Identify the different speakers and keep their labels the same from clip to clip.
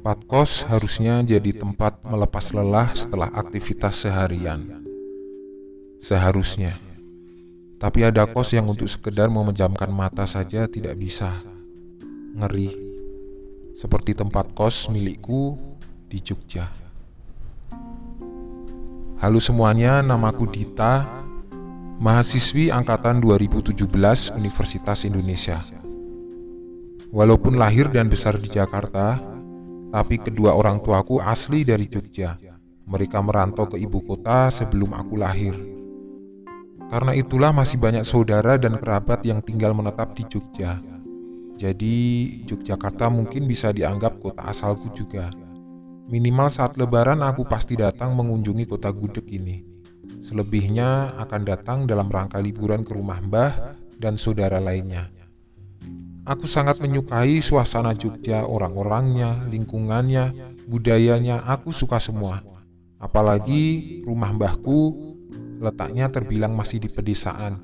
Speaker 1: Tempat kos harusnya jadi tempat melepas lelah setelah aktivitas seharian. Seharusnya. Tapi ada kos yang untuk sekedar memejamkan mata saja tidak bisa. Ngeri. Seperti tempat kos milikku di Jogja. Halo semuanya, namaku Dita, mahasiswi angkatan 2017 Universitas Indonesia. Walaupun lahir dan besar di Jakarta, tapi kedua orang tuaku asli dari Jogja. Mereka merantau ke ibu kota sebelum aku lahir. Karena itulah masih banyak saudara dan kerabat yang tinggal menetap di Jogja. Jadi Yogyakarta mungkin bisa dianggap kota asalku juga. Minimal saat lebaran aku pasti datang mengunjungi kota gudeg ini. Selebihnya akan datang dalam rangka liburan ke rumah mbah dan saudara lainnya. Aku sangat menyukai suasana Jogja, orang-orangnya, lingkungannya, budayanya, aku suka semua. Apalagi rumah mbahku letaknya terbilang masih di pedesaan,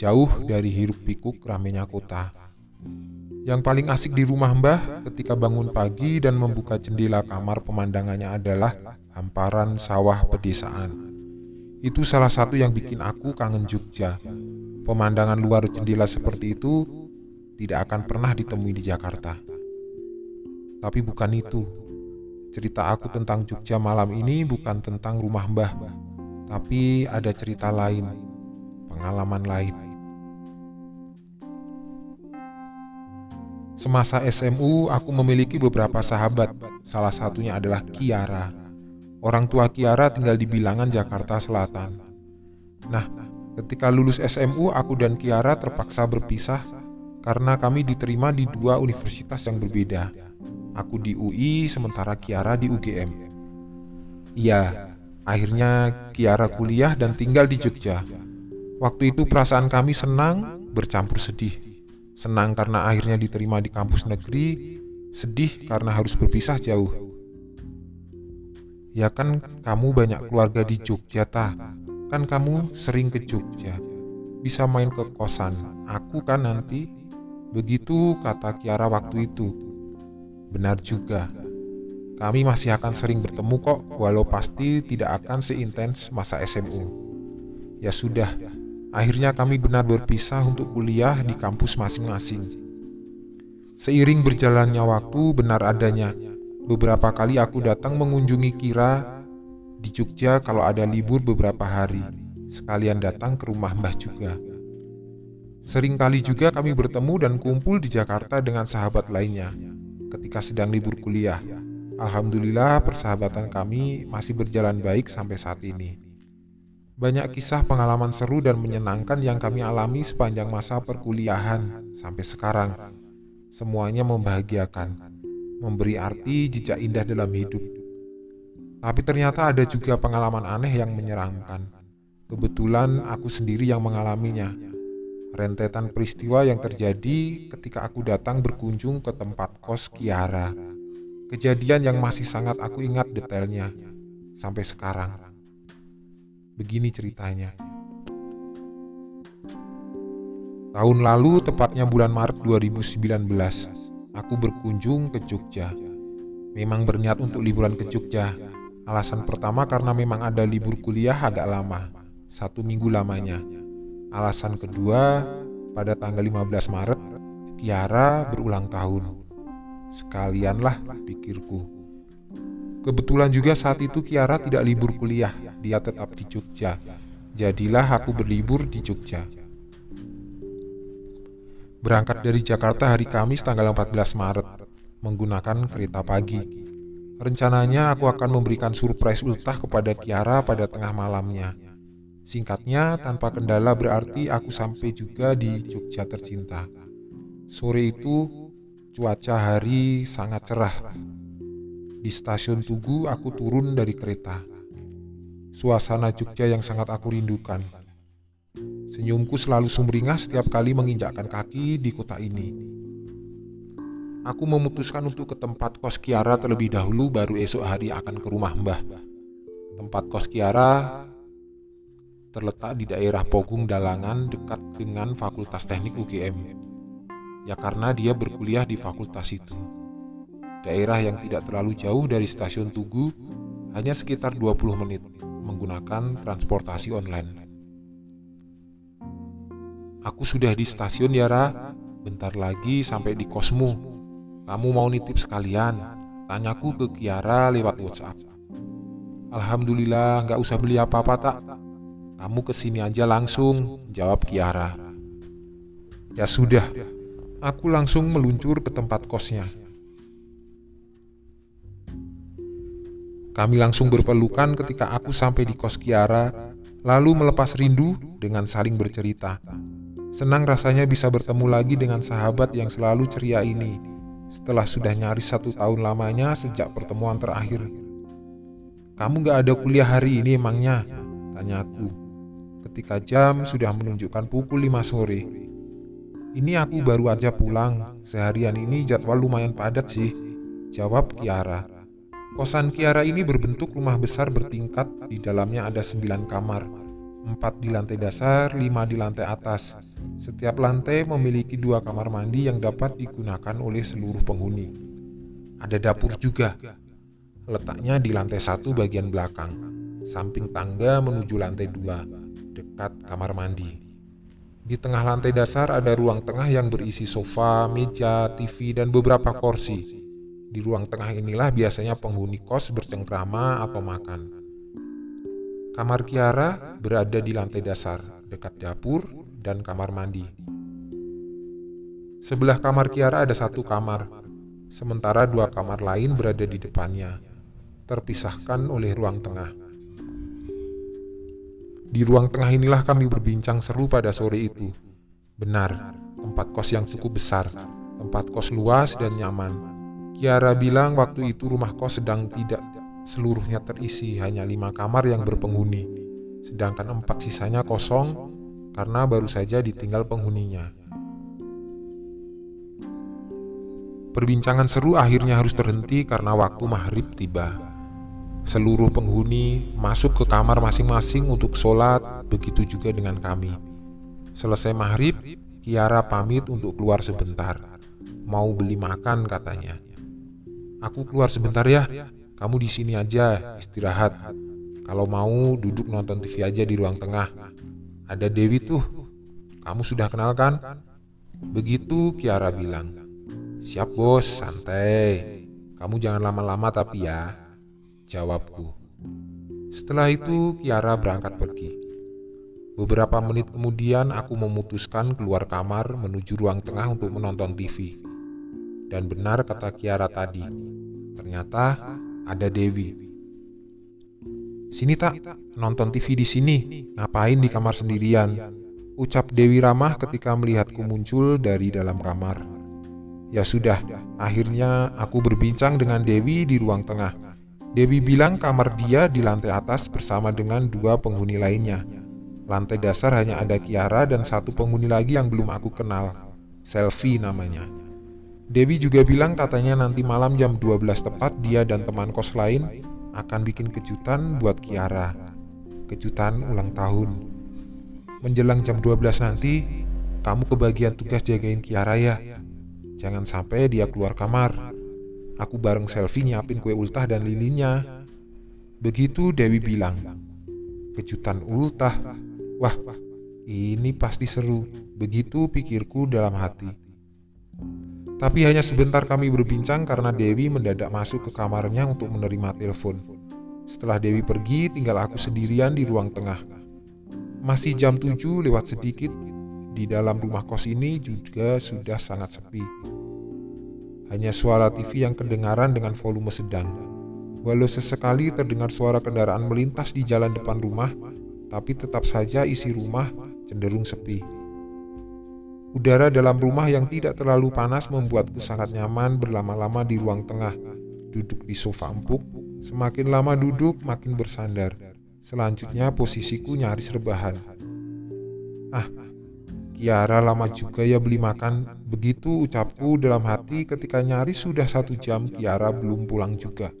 Speaker 1: jauh dari hiruk pikuk ramenya kota. Yang paling asik di rumah mbah ketika bangun pagi dan membuka jendela kamar pemandangannya adalah hamparan sawah pedesaan. Itu salah satu yang bikin aku kangen Jogja. Pemandangan luar jendela seperti itu tidak akan pernah ditemui di Jakarta. Tapi bukan itu. Cerita aku tentang Jogja malam ini bukan tentang rumah Mbah, tapi ada cerita lain, pengalaman lain. Semasa SMU, aku memiliki beberapa sahabat. Salah satunya adalah Kiara. Orang tua Kiara tinggal di Bilangan, Jakarta Selatan. Nah, ketika lulus SMU, aku dan Kiara terpaksa berpisah karena kami diterima di dua universitas yang berbeda. Aku di UI, sementara Kiara di UGM. Iya, akhirnya Kiara kuliah dan tinggal di Jogja. Waktu itu perasaan kami senang bercampur sedih. Senang karena akhirnya diterima di kampus negeri, sedih karena harus berpisah jauh. Ya kan kamu banyak keluarga di Jogja, ta? Kan kamu sering ke Jogja. Bisa main ke kosan. Aku kan nanti Begitu kata Kiara waktu itu. Benar juga. Kami masih akan sering bertemu kok, walau pasti tidak akan seintens masa SMU. Ya sudah, akhirnya kami benar berpisah untuk kuliah di kampus masing-masing. Seiring berjalannya waktu, benar adanya. Beberapa kali aku datang mengunjungi Kira di Jogja kalau ada libur beberapa hari. Sekalian datang ke rumah Mbah juga. Sering kali juga kami bertemu dan kumpul di Jakarta dengan sahabat lainnya ketika sedang libur kuliah. Alhamdulillah persahabatan kami masih berjalan baik sampai saat ini. Banyak kisah pengalaman seru dan menyenangkan yang kami alami sepanjang masa perkuliahan sampai sekarang. Semuanya membahagiakan, memberi arti jejak indah dalam hidup. Tapi ternyata ada juga pengalaman aneh yang menyeramkan. Kebetulan aku sendiri yang mengalaminya rentetan peristiwa yang terjadi ketika aku datang berkunjung ke tempat kos Kiara. Kejadian yang masih sangat aku ingat detailnya sampai sekarang. Begini ceritanya. Tahun lalu, tepatnya bulan Maret 2019, aku berkunjung ke Jogja. Memang berniat untuk liburan ke Jogja. Alasan pertama karena memang ada libur kuliah agak lama, satu minggu lamanya Alasan kedua, pada tanggal 15 Maret, Kiara berulang tahun. Sekalianlah pikirku. Kebetulan juga saat itu Kiara tidak libur kuliah, dia tetap di Jogja. Jadilah aku berlibur di Jogja. Berangkat dari Jakarta hari Kamis tanggal 14 Maret menggunakan kereta pagi. Rencananya aku akan memberikan surprise ultah kepada Kiara pada tengah malamnya. Singkatnya, tanpa kendala berarti aku sampai juga di Jogja tercinta. Sore itu, cuaca hari sangat cerah. Di stasiun Tugu, aku turun dari kereta. Suasana Jogja yang sangat aku rindukan. Senyumku selalu sumringah setiap kali menginjakkan kaki di kota ini. Aku memutuskan untuk ke tempat kos Kiara terlebih dahulu baru esok hari akan ke rumah Mbah. Tempat kos Kiara terletak di daerah Pogung Dalangan dekat dengan Fakultas Teknik UGM. Ya karena dia berkuliah di fakultas itu. daerah yang tidak terlalu jauh dari stasiun Tugu, hanya sekitar 20 menit menggunakan transportasi online. Aku sudah di stasiun ya, Ra. Bentar lagi sampai di kosmu. Kamu mau nitip sekalian? Tanyaku ke Kiara lewat WhatsApp. Alhamdulillah, nggak usah beli apa-apa tak. Kamu ke sini aja langsung, jawab Kiara. Ya sudah, aku langsung meluncur ke tempat kosnya. Kami langsung berpelukan ketika aku sampai di kos Kiara, lalu melepas rindu dengan saling bercerita. Senang rasanya bisa bertemu lagi dengan sahabat yang selalu ceria ini, setelah sudah nyaris satu tahun lamanya sejak pertemuan terakhir. Kamu gak ada kuliah hari ini emangnya? Tanya aku. Ketika jam sudah menunjukkan pukul 5 sore. Ini aku baru aja pulang, seharian ini jadwal lumayan padat sih. Jawab Kiara. Kosan Kiara ini berbentuk rumah besar bertingkat, di dalamnya ada sembilan kamar, empat di lantai dasar, lima di lantai atas. Setiap lantai memiliki dua kamar mandi yang dapat digunakan oleh seluruh penghuni. Ada dapur juga, letaknya di lantai satu bagian belakang, samping tangga menuju lantai dua, dekat kamar mandi. Di tengah lantai dasar ada ruang tengah yang berisi sofa, meja, TV, dan beberapa kursi. Di ruang tengah inilah biasanya penghuni kos bercengkrama atau makan. Kamar Kiara berada di lantai dasar, dekat dapur dan kamar mandi. Sebelah kamar Kiara ada satu kamar, sementara dua kamar lain berada di depannya, terpisahkan oleh ruang tengah. Di ruang tengah inilah kami berbincang seru pada sore itu. Benar, tempat kos yang cukup besar, tempat kos luas dan nyaman Kiara bilang waktu itu rumah kos sedang tidak seluruhnya terisi, hanya lima kamar yang berpenghuni, sedangkan empat sisanya kosong karena baru saja ditinggal penghuninya. Perbincangan seru akhirnya harus terhenti karena waktu maghrib tiba. Seluruh penghuni masuk ke kamar masing-masing untuk sholat, begitu juga dengan kami. Selesai maghrib, Kiara pamit untuk keluar sebentar. Mau beli makan katanya. Aku keluar sebentar ya. Kamu di sini aja, istirahat. Kalau mau duduk nonton TV aja di ruang tengah. Ada Dewi tuh. Kamu sudah kenal kan? Begitu Kiara bilang. Siap bos, santai. Kamu jangan lama-lama tapi ya. Jawabku. Setelah itu Kiara berangkat pergi. Beberapa menit kemudian aku memutuskan keluar kamar menuju ruang tengah untuk menonton TV. Dan benar kata Kiara tadi, ternyata ada Dewi. Sini tak, nonton TV di sini, ngapain di kamar sendirian? Ucap Dewi ramah ketika melihatku muncul dari dalam kamar. Ya sudah, akhirnya aku berbincang dengan Dewi di ruang tengah. Dewi bilang kamar dia di lantai atas bersama dengan dua penghuni lainnya. Lantai dasar hanya ada Kiara dan satu penghuni lagi yang belum aku kenal. Selfie namanya. Dewi juga bilang katanya nanti malam jam 12 tepat dia dan teman kos lain akan bikin kejutan buat Kiara. Kejutan ulang tahun. Menjelang jam 12 nanti, kamu kebagian tugas jagain Kiara ya. Jangan sampai dia keluar kamar. Aku bareng selfie nyiapin kue ultah dan lilinnya. Begitu Dewi bilang. Kejutan ultah. Wah, ini pasti seru. Begitu pikirku dalam hati. Tapi hanya sebentar kami berbincang karena Dewi mendadak masuk ke kamarnya untuk menerima telepon. Setelah Dewi pergi, tinggal aku sendirian di ruang tengah. Masih jam 7 lewat sedikit, di dalam rumah kos ini juga sudah sangat sepi. Hanya suara TV yang kedengaran dengan volume sedang. Walau sesekali terdengar suara kendaraan melintas di jalan depan rumah, tapi tetap saja isi rumah cenderung sepi. Udara dalam rumah yang tidak terlalu panas membuatku sangat nyaman berlama-lama di ruang tengah. Duduk di sofa empuk, semakin lama duduk makin bersandar. Selanjutnya posisiku nyaris rebahan. Ah, Kiara lama juga ya beli makan. Begitu ucapku dalam hati ketika nyaris sudah satu jam Kiara belum pulang juga.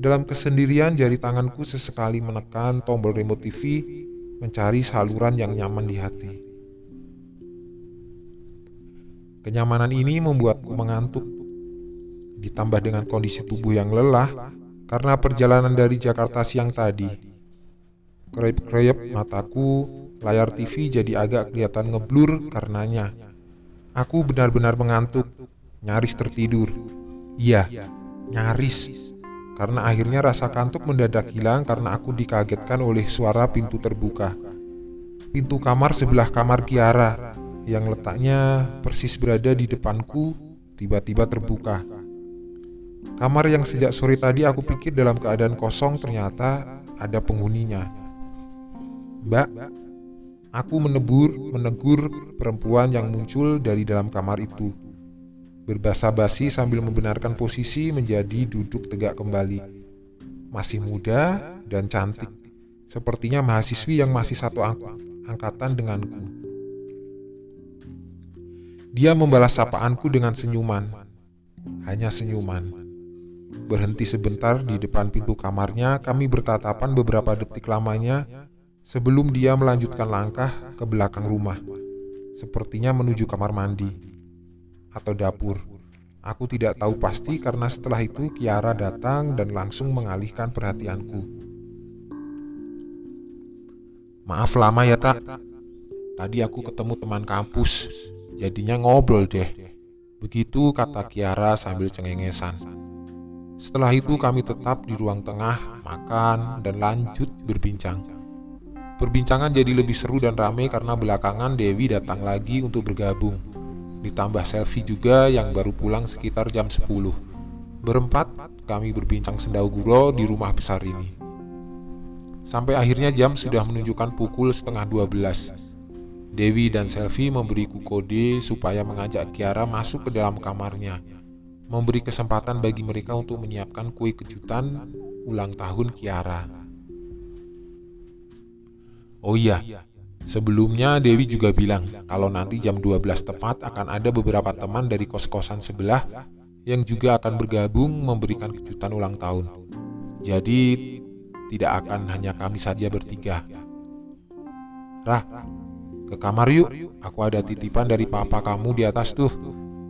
Speaker 1: Dalam kesendirian jari tanganku sesekali menekan tombol remote TV mencari saluran yang nyaman di hati. Kenyamanan ini membuatku mengantuk. ditambah dengan kondisi tubuh yang lelah karena perjalanan dari Jakarta siang tadi. Kreyep-kreyep mataku, layar TV jadi agak kelihatan ngeblur karenanya. Aku benar-benar mengantuk, nyaris tertidur. Iya, nyaris. Karena akhirnya rasa kantuk mendadak hilang karena aku dikagetkan oleh suara pintu terbuka. Pintu kamar sebelah kamar Kiara yang letaknya persis berada di depanku tiba-tiba terbuka. Kamar yang sejak sore tadi aku pikir dalam keadaan kosong ternyata ada penghuninya. Mbak, aku menebur, menegur perempuan yang muncul dari dalam kamar itu berbahasa basi sambil membenarkan posisi menjadi duduk tegak kembali. Masih muda dan cantik, sepertinya mahasiswi yang masih satu ang angkatan denganku. Dia membalas sapaanku dengan senyuman, hanya senyuman. Berhenti sebentar di depan pintu kamarnya, kami bertatapan beberapa detik lamanya sebelum dia melanjutkan langkah ke belakang rumah, sepertinya menuju kamar mandi atau dapur. Aku tidak tahu pasti karena setelah itu Kiara datang dan langsung mengalihkan perhatianku. Maaf lama ya tak. Tadi aku ketemu teman kampus, jadinya ngobrol deh. Begitu kata Kiara sambil cengengesan. Setelah itu kami tetap di ruang tengah, makan, dan lanjut berbincang. Perbincangan jadi lebih seru dan ramai karena belakangan Dewi datang lagi untuk bergabung ditambah selfie juga yang baru pulang sekitar jam 10. Berempat, kami berbincang sendau guro di rumah besar ini. Sampai akhirnya jam sudah menunjukkan pukul setengah 12. Dewi dan Selfie memberiku kode supaya mengajak Kiara masuk ke dalam kamarnya, memberi kesempatan bagi mereka untuk menyiapkan kue kejutan ulang tahun Kiara. Oh iya, Sebelumnya Dewi juga bilang kalau nanti jam 12 tepat akan ada beberapa teman dari kos-kosan sebelah yang juga akan bergabung memberikan kejutan ulang tahun. Jadi tidak akan hanya kami saja bertiga. Rah, ke kamar yuk, aku ada titipan dari papa kamu di atas tuh.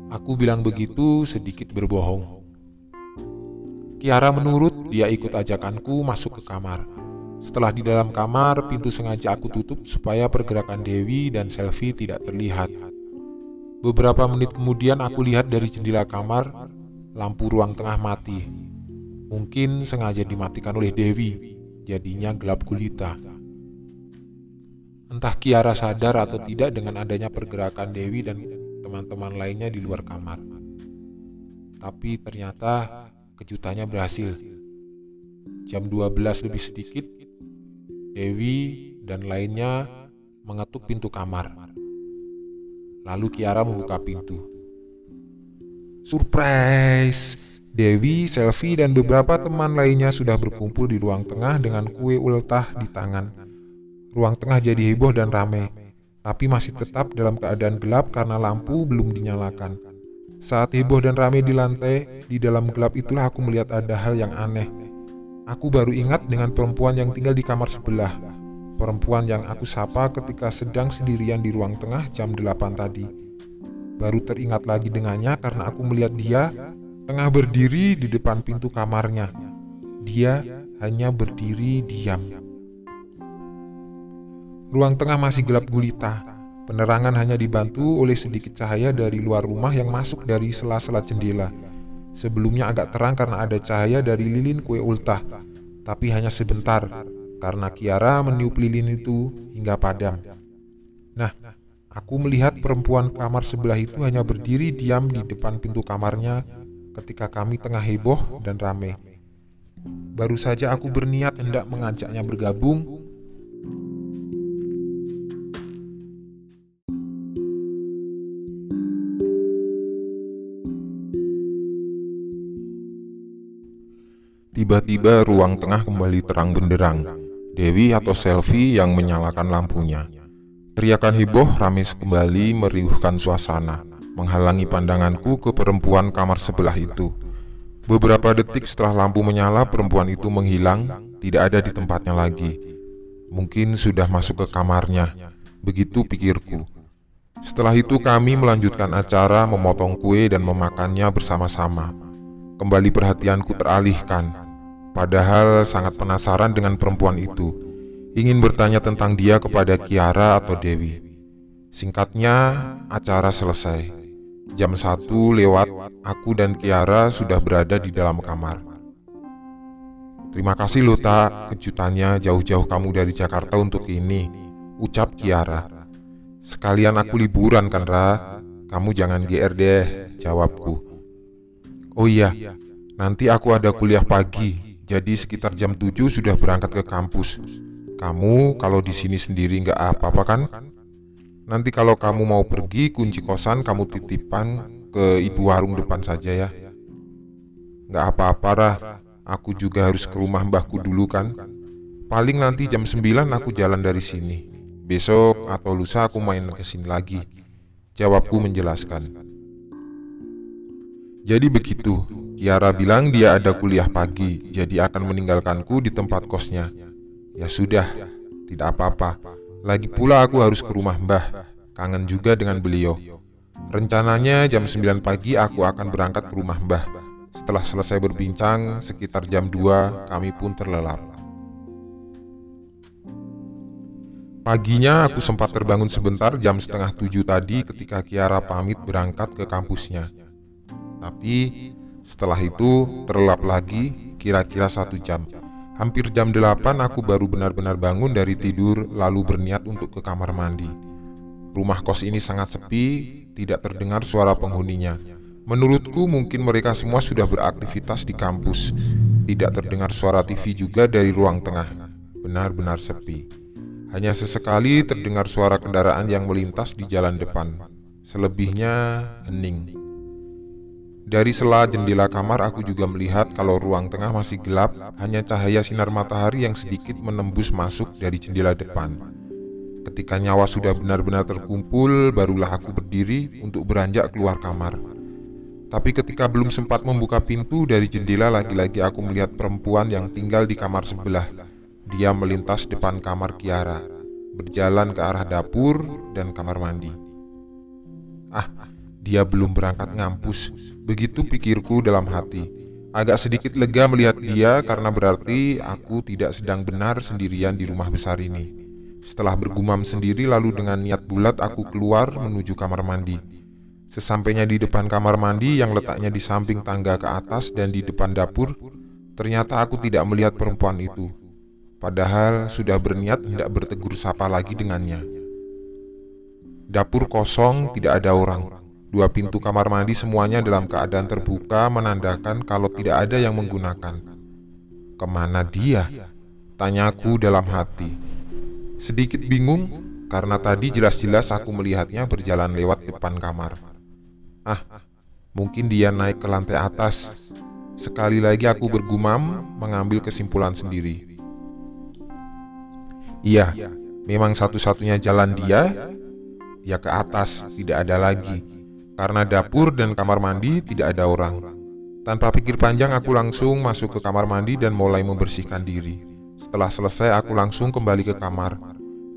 Speaker 1: Aku bilang begitu sedikit berbohong. Kiara menurut, dia ikut ajakanku masuk ke kamar. Setelah di dalam kamar, pintu sengaja aku tutup supaya pergerakan Dewi dan Selfie tidak terlihat. Beberapa menit kemudian aku lihat dari jendela kamar, lampu ruang tengah mati. Mungkin sengaja dimatikan oleh Dewi, jadinya gelap gulita. Entah Kiara sadar atau tidak dengan adanya pergerakan Dewi dan teman-teman lainnya di luar kamar. Tapi ternyata kejutannya berhasil. Jam 12 lebih sedikit, Dewi dan lainnya mengetuk pintu kamar. Lalu Kiara membuka pintu. Surprise! Dewi, Selfie, dan beberapa teman lainnya sudah berkumpul di ruang tengah dengan kue ultah di tangan. Ruang tengah jadi heboh dan ramai, tapi masih tetap dalam keadaan gelap karena lampu belum dinyalakan. Saat heboh dan ramai di lantai, di dalam gelap itulah aku melihat ada hal yang aneh. Aku baru ingat dengan perempuan yang tinggal di kamar sebelah. Perempuan yang aku sapa ketika sedang sendirian di ruang tengah jam 8 tadi. Baru teringat lagi dengannya karena aku melihat dia tengah berdiri di depan pintu kamarnya. Dia hanya berdiri diam. Ruang tengah masih gelap gulita. Penerangan hanya dibantu oleh sedikit cahaya dari luar rumah yang masuk dari sela-sela jendela. Sebelumnya agak terang karena ada cahaya dari lilin kue ultah, tapi hanya sebentar karena Kiara meniup lilin itu hingga padam. Nah, aku melihat perempuan kamar sebelah itu hanya berdiri diam di depan pintu kamarnya ketika kami tengah heboh dan ramai. Baru saja aku berniat hendak mengajaknya bergabung Tiba-tiba ruang tengah kembali terang benderang. Dewi atau Selfie yang menyalakan lampunya. Teriakan heboh ramis kembali meriuhkan suasana, menghalangi pandanganku ke perempuan kamar sebelah itu. Beberapa detik setelah lampu menyala, perempuan itu menghilang, tidak ada di tempatnya lagi. Mungkin sudah masuk ke kamarnya, begitu pikirku. Setelah itu kami melanjutkan acara memotong kue dan memakannya bersama-sama. Kembali perhatianku teralihkan. Padahal sangat penasaran dengan perempuan itu. Ingin bertanya tentang dia kepada Kiara atau Dewi. Singkatnya, acara selesai. Jam 1 lewat, aku dan Kiara sudah berada di dalam kamar. Terima kasih loh tak, kejutannya jauh-jauh kamu dari Jakarta untuk ini, ucap Kiara. Sekalian aku liburan kan Ra, kamu jangan GR deh, jawabku. Oh iya, nanti aku ada kuliah pagi, jadi sekitar jam 7 sudah berangkat ke kampus. Kamu kalau di sini sendiri nggak apa-apa kan? Nanti kalau kamu mau pergi kunci kosan kamu titipan ke ibu warung depan saja ya. Nggak apa-apa Ra, Aku juga harus ke rumah mbahku dulu kan. Paling nanti jam 9 aku jalan dari sini. Besok atau lusa aku main ke sini lagi. Jawabku menjelaskan. Jadi begitu, Kiara bilang dia ada kuliah pagi, jadi akan meninggalkanku di tempat kosnya. Ya sudah, tidak apa-apa. Lagi pula aku harus ke rumah mbah, kangen juga dengan beliau. Rencananya jam 9 pagi aku akan berangkat ke rumah mbah. Setelah selesai berbincang, sekitar jam 2 kami pun terlelap. Paginya aku sempat terbangun sebentar jam setengah tujuh tadi ketika Kiara pamit berangkat ke kampusnya. Tapi setelah itu terlelap lagi kira-kira satu jam. Hampir jam delapan aku baru benar-benar bangun dari tidur lalu berniat untuk ke kamar mandi. Rumah kos ini sangat sepi, tidak terdengar suara penghuninya. Menurutku mungkin mereka semua sudah beraktivitas di kampus. Tidak terdengar suara TV juga dari ruang tengah. Benar-benar sepi. Hanya sesekali terdengar suara kendaraan yang melintas di jalan depan. Selebihnya hening. Dari sela jendela kamar aku juga melihat kalau ruang tengah masih gelap, hanya cahaya sinar matahari yang sedikit menembus masuk dari jendela depan. Ketika nyawa sudah benar-benar terkumpul, barulah aku berdiri untuk beranjak keluar kamar. Tapi ketika belum sempat membuka pintu dari jendela lagi-lagi aku melihat perempuan yang tinggal di kamar sebelah. Dia melintas depan kamar Kiara, berjalan ke arah dapur dan kamar mandi. Ah, dia belum berangkat ngampus. Begitu pikirku dalam hati. Agak sedikit lega melihat dia karena berarti aku tidak sedang benar sendirian di rumah besar ini. Setelah bergumam sendiri lalu dengan niat bulat aku keluar menuju kamar mandi. Sesampainya di depan kamar mandi yang letaknya di samping tangga ke atas dan di depan dapur, ternyata aku tidak melihat perempuan itu. Padahal sudah berniat tidak bertegur sapa lagi dengannya. Dapur kosong, tidak ada orang. Dua pintu kamar mandi semuanya dalam keadaan terbuka menandakan kalau tidak ada yang menggunakan. Ke mana dia? Tanyaku dalam hati. Sedikit bingung karena tadi jelas-jelas aku melihatnya berjalan lewat depan kamar. Ah, mungkin dia naik ke lantai atas. Sekali lagi aku bergumam, mengambil kesimpulan sendiri. Iya, memang satu-satunya jalan dia ya ke atas, tidak ada lagi. Karena dapur dan kamar mandi tidak ada orang. Tanpa pikir panjang aku langsung masuk ke kamar mandi dan mulai membersihkan diri. Setelah selesai aku langsung kembali ke kamar.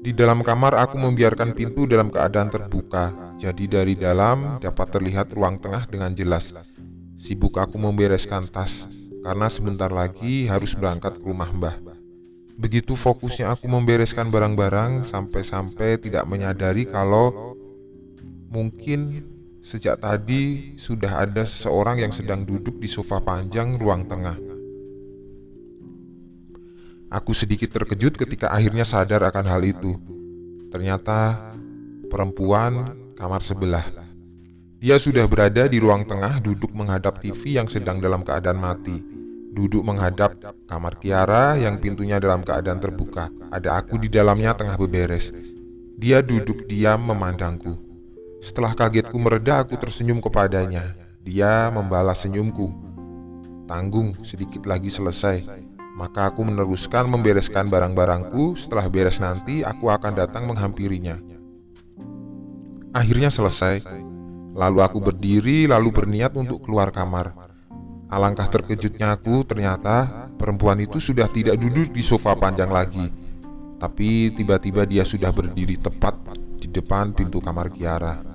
Speaker 1: Di dalam kamar aku membiarkan pintu dalam keadaan terbuka, jadi dari dalam dapat terlihat ruang tengah dengan jelas. Sibuk aku membereskan tas, karena sebentar lagi harus berangkat ke rumah mbah. Begitu fokusnya aku membereskan barang-barang sampai-sampai tidak menyadari kalau mungkin sejak tadi sudah ada seseorang yang sedang duduk di sofa panjang ruang tengah. Aku sedikit terkejut ketika akhirnya sadar akan hal itu. Ternyata perempuan kamar sebelah. Dia sudah berada di ruang tengah duduk menghadap TV yang sedang dalam keadaan mati. Duduk menghadap kamar Kiara yang pintunya dalam keadaan terbuka. Ada aku di dalamnya tengah beberes. Dia duduk diam memandangku. Setelah kagetku mereda, aku tersenyum kepadanya. Dia membalas senyumku. Tanggung, sedikit lagi selesai. Maka aku meneruskan membereskan barang-barangku. Setelah beres nanti, aku akan datang menghampirinya. Akhirnya selesai. Lalu aku berdiri, lalu berniat untuk keluar kamar. Alangkah terkejutnya aku, ternyata perempuan itu sudah tidak duduk di sofa panjang lagi. Tapi tiba-tiba dia sudah berdiri tepat di depan pintu kamar Kiara.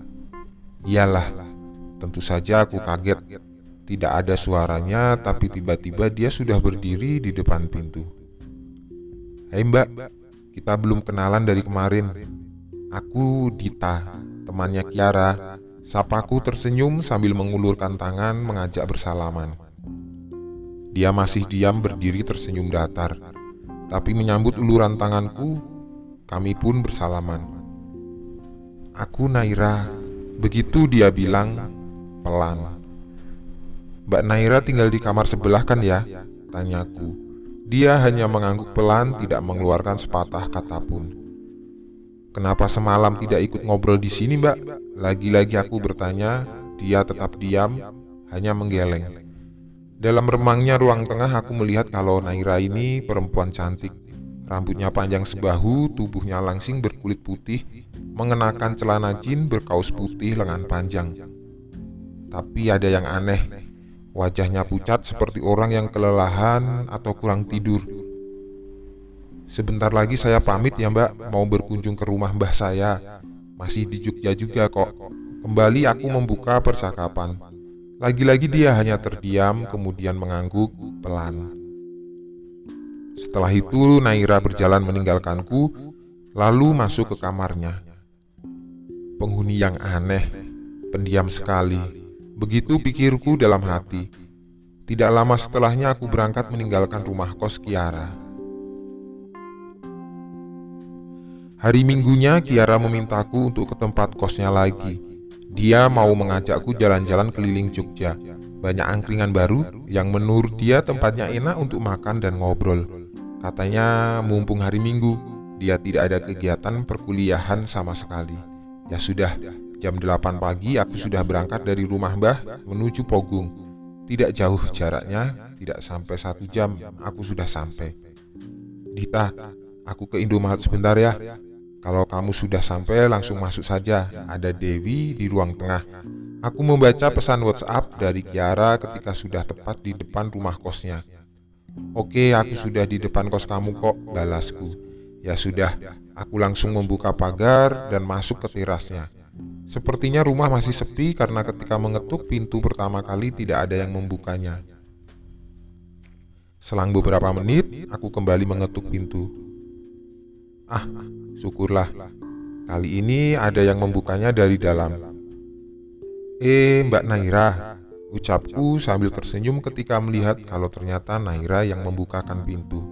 Speaker 1: Iyalah, tentu saja aku kaget Tidak ada suaranya, tapi tiba-tiba dia sudah berdiri di depan pintu. Hei mbak, kita belum kenalan dari kemarin. Aku Dita, temannya Kiara. Sapaku tersenyum sambil mengulurkan tangan mengajak bersalaman. Dia masih diam berdiri tersenyum datar. Tapi menyambut uluran tanganku, kami pun bersalaman. Aku Naira, begitu dia bilang pelan. Mbak Naira tinggal di kamar sebelah kan ya? Tanyaku. Dia hanya mengangguk pelan, tidak mengeluarkan sepatah kata pun. Kenapa semalam tidak ikut ngobrol di sini, Mbak? Lagi-lagi aku bertanya, dia tetap diam, hanya menggeleng. Dalam remangnya ruang tengah aku melihat kalau Naira ini perempuan cantik. Rambutnya panjang sebahu, tubuhnya langsing berkulit putih, mengenakan celana jin berkaus putih lengan panjang. Tapi ada yang aneh, Wajahnya pucat seperti orang yang kelelahan atau kurang tidur. Sebentar lagi saya pamit ya mbak, mau berkunjung ke rumah mbah saya. Masih di Jogja juga kok. Kembali aku membuka percakapan. Lagi-lagi dia hanya terdiam, kemudian mengangguk pelan. Setelah itu Naira berjalan meninggalkanku, lalu masuk ke kamarnya. Penghuni yang aneh, pendiam sekali, Begitu pikirku dalam hati. Tidak lama setelahnya aku berangkat meninggalkan rumah kos Kiara. Hari minggunya Kiara memintaku untuk ke tempat kosnya lagi. Dia mau mengajakku jalan-jalan keliling Jogja. Banyak angkringan baru yang menurut dia tempatnya enak untuk makan dan ngobrol. Katanya mumpung hari Minggu, dia tidak ada kegiatan perkuliahan sama sekali. Ya sudah, Jam 8 pagi aku sudah berangkat dari rumah Mbah menuju Pogung. Tidak jauh jaraknya, tidak sampai satu jam aku sudah sampai. Dita, aku ke Indomaret sebentar ya. Kalau kamu sudah sampai langsung masuk saja. Ada Dewi di ruang tengah. Aku membaca pesan WhatsApp dari Kiara ketika sudah tepat di depan rumah kosnya. Oke, aku sudah di depan kos kamu kok, balasku. Ya sudah, aku langsung membuka pagar dan masuk ke terasnya. Sepertinya rumah masih sepi karena ketika mengetuk pintu pertama kali tidak ada yang membukanya. Selang beberapa menit, aku kembali mengetuk pintu. Ah, syukurlah. Kali ini ada yang membukanya dari dalam. Eh, Mbak Naira, ucapku sambil tersenyum ketika melihat kalau ternyata Naira yang membukakan pintu.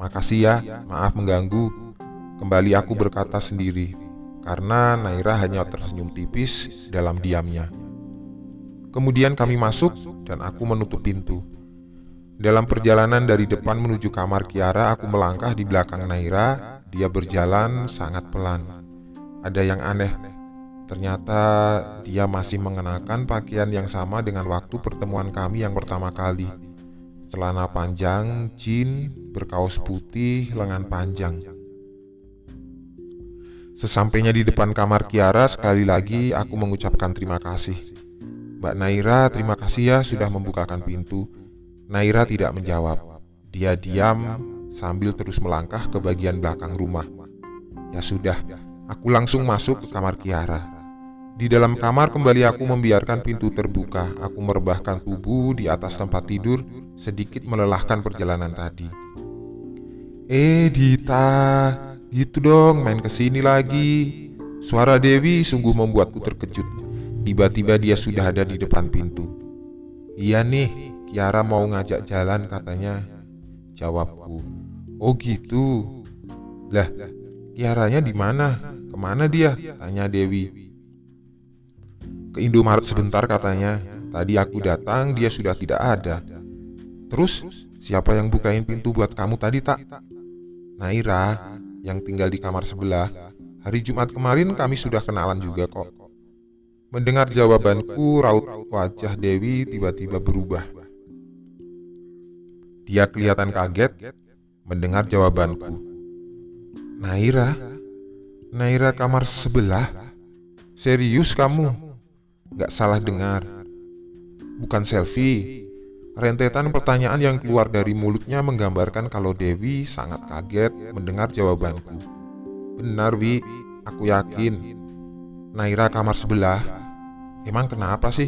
Speaker 1: Makasih ya, maaf mengganggu. Kembali aku berkata sendiri karena Naira hanya tersenyum tipis dalam diamnya. Kemudian kami masuk dan aku menutup pintu. Dalam perjalanan dari depan menuju kamar Kiara, aku melangkah di belakang Naira. Dia berjalan sangat pelan. Ada yang aneh. Ternyata dia masih mengenakan pakaian yang sama dengan waktu pertemuan kami yang pertama kali. Celana panjang, jin, berkaos putih, lengan panjang. Sesampainya di depan kamar Kiara, sekali lagi aku mengucapkan terima kasih. Mbak Naira, terima kasih ya sudah membukakan pintu. Naira tidak menjawab. Dia diam sambil terus melangkah ke bagian belakang rumah. Ya sudah, aku langsung masuk ke kamar Kiara. Di dalam kamar kembali aku membiarkan pintu terbuka. Aku merebahkan tubuh di atas tempat tidur, sedikit melelahkan perjalanan tadi. Eh, Dita, Gitu dong, main ke sini lagi. Suara Dewi sungguh membuatku terkejut. Tiba-tiba dia sudah ada di depan pintu. Iya nih, Kiara mau ngajak jalan katanya. Jawabku. Oh gitu. Lah, Kiaranya di mana? Ke mana dia? Tanya Dewi. Ke Indomaret sebentar katanya. Tadi aku datang, dia sudah tidak ada. Terus, siapa yang bukain pintu buat kamu tadi tak? Naira, yang tinggal di kamar sebelah, hari Jumat kemarin kami sudah kenalan juga kok. Mendengar jawabanku, raut wajah Dewi tiba-tiba berubah. Dia kelihatan kaget mendengar jawabanku. Naira, Naira kamar sebelah? Serius kamu? Gak salah dengar. Bukan selfie, Rentetan pertanyaan yang keluar dari mulutnya menggambarkan kalau Dewi sangat kaget mendengar jawabanku. Benar, Wi, aku yakin. Naira kamar sebelah. Emang kenapa sih?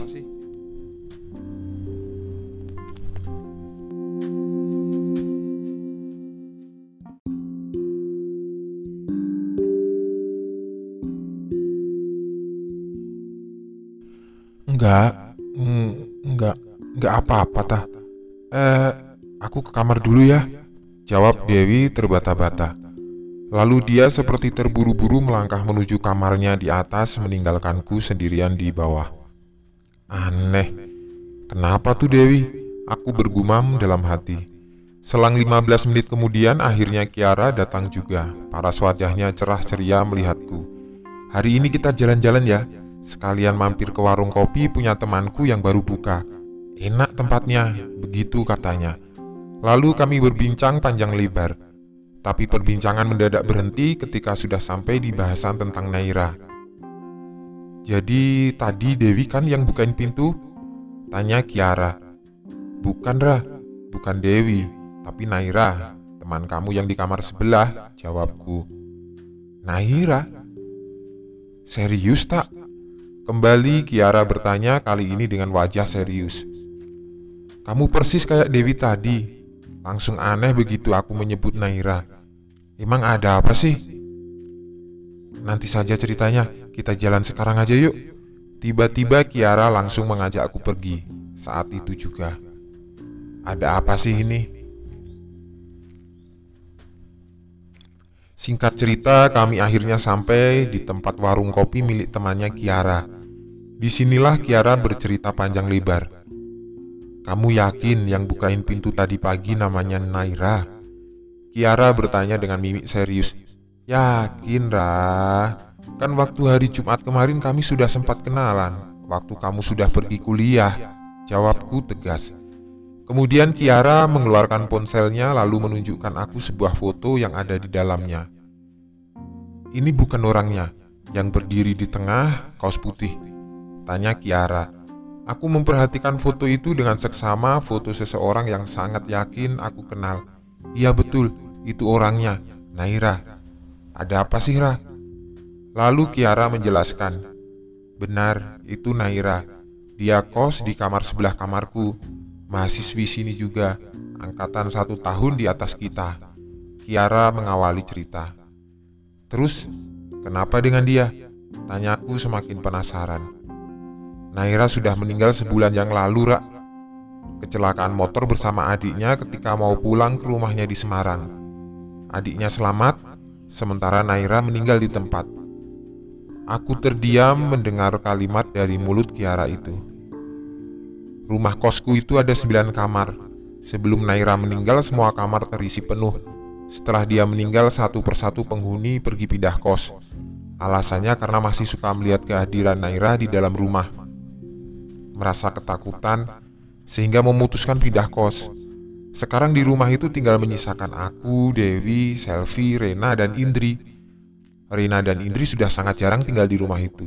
Speaker 1: Enggak, enggak, enggak apa-apa tah. Eh, aku ke kamar dulu ya. Jawab Dewi terbata-bata. Lalu dia seperti terburu-buru melangkah menuju kamarnya di atas meninggalkanku sendirian di bawah. Aneh, kenapa tuh Dewi? Aku bergumam dalam hati. Selang 15 menit kemudian akhirnya Kiara datang juga. Paras wajahnya cerah ceria melihatku. Hari ini kita jalan-jalan ya. Sekalian mampir ke warung kopi punya temanku yang baru buka. Enak tempatnya, begitu katanya. Lalu kami berbincang panjang lebar. Tapi perbincangan mendadak berhenti ketika sudah sampai di bahasan tentang Naira. Jadi tadi Dewi kan yang bukain pintu? Tanya Kiara. Bukan Ra, bukan Dewi, tapi Naira, teman kamu yang di kamar sebelah, jawabku. Naira? Serius tak? Kembali Kiara bertanya kali ini dengan wajah serius. Kamu persis kayak Dewi tadi, Langsung aneh begitu aku menyebut Naira. Emang ada apa sih? Nanti saja ceritanya, kita jalan sekarang aja yuk. Tiba-tiba Kiara langsung mengajak aku pergi. Saat itu juga. Ada apa sih ini? Singkat cerita, kami akhirnya sampai di tempat warung kopi milik temannya Kiara. Di sinilah Kiara bercerita panjang lebar kamu yakin yang bukain pintu tadi pagi namanya Naira? Kiara bertanya dengan mimik serius. Yakin, Ra. Kan waktu hari Jumat kemarin kami sudah sempat kenalan. Waktu kamu sudah pergi kuliah. Jawabku tegas. Kemudian Kiara mengeluarkan ponselnya lalu menunjukkan aku sebuah foto yang ada di dalamnya. Ini bukan orangnya yang berdiri di tengah kaos putih. Tanya Kiara. Aku memperhatikan foto itu dengan seksama foto seseorang yang sangat yakin aku kenal. Iya betul, itu orangnya, Naira. Ada apa sih, Ra? Lalu Kiara menjelaskan. Benar, itu Naira. Dia kos di kamar sebelah kamarku. Mahasiswi sini juga, angkatan satu tahun di atas kita. Kiara mengawali cerita. Terus, kenapa dengan dia? Tanyaku semakin penasaran. Naira sudah meninggal sebulan yang lalu, Rak. Kecelakaan motor bersama adiknya ketika mau pulang ke rumahnya di Semarang. Adiknya selamat, sementara Naira meninggal di tempat. Aku terdiam mendengar kalimat dari mulut Kiara itu. Rumah kosku itu ada sembilan kamar. Sebelum Naira meninggal, semua kamar terisi penuh. Setelah dia meninggal, satu persatu penghuni pergi pindah kos. Alasannya karena masih suka melihat kehadiran Naira di dalam rumah merasa ketakutan, sehingga memutuskan pindah kos. Sekarang di rumah itu tinggal menyisakan aku, Dewi, Selvi, Rena, dan Indri. Rena dan Indri sudah sangat jarang tinggal di rumah itu.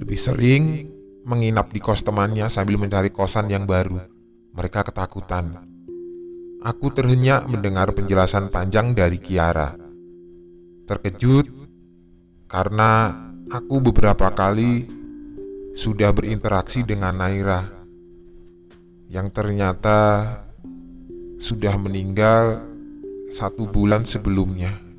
Speaker 1: Lebih sering menginap di kos temannya sambil mencari kosan yang baru. Mereka ketakutan. Aku terhenyak mendengar penjelasan panjang dari Kiara. Terkejut karena aku beberapa kali sudah berinteraksi dengan Naira yang ternyata sudah meninggal satu bulan sebelumnya.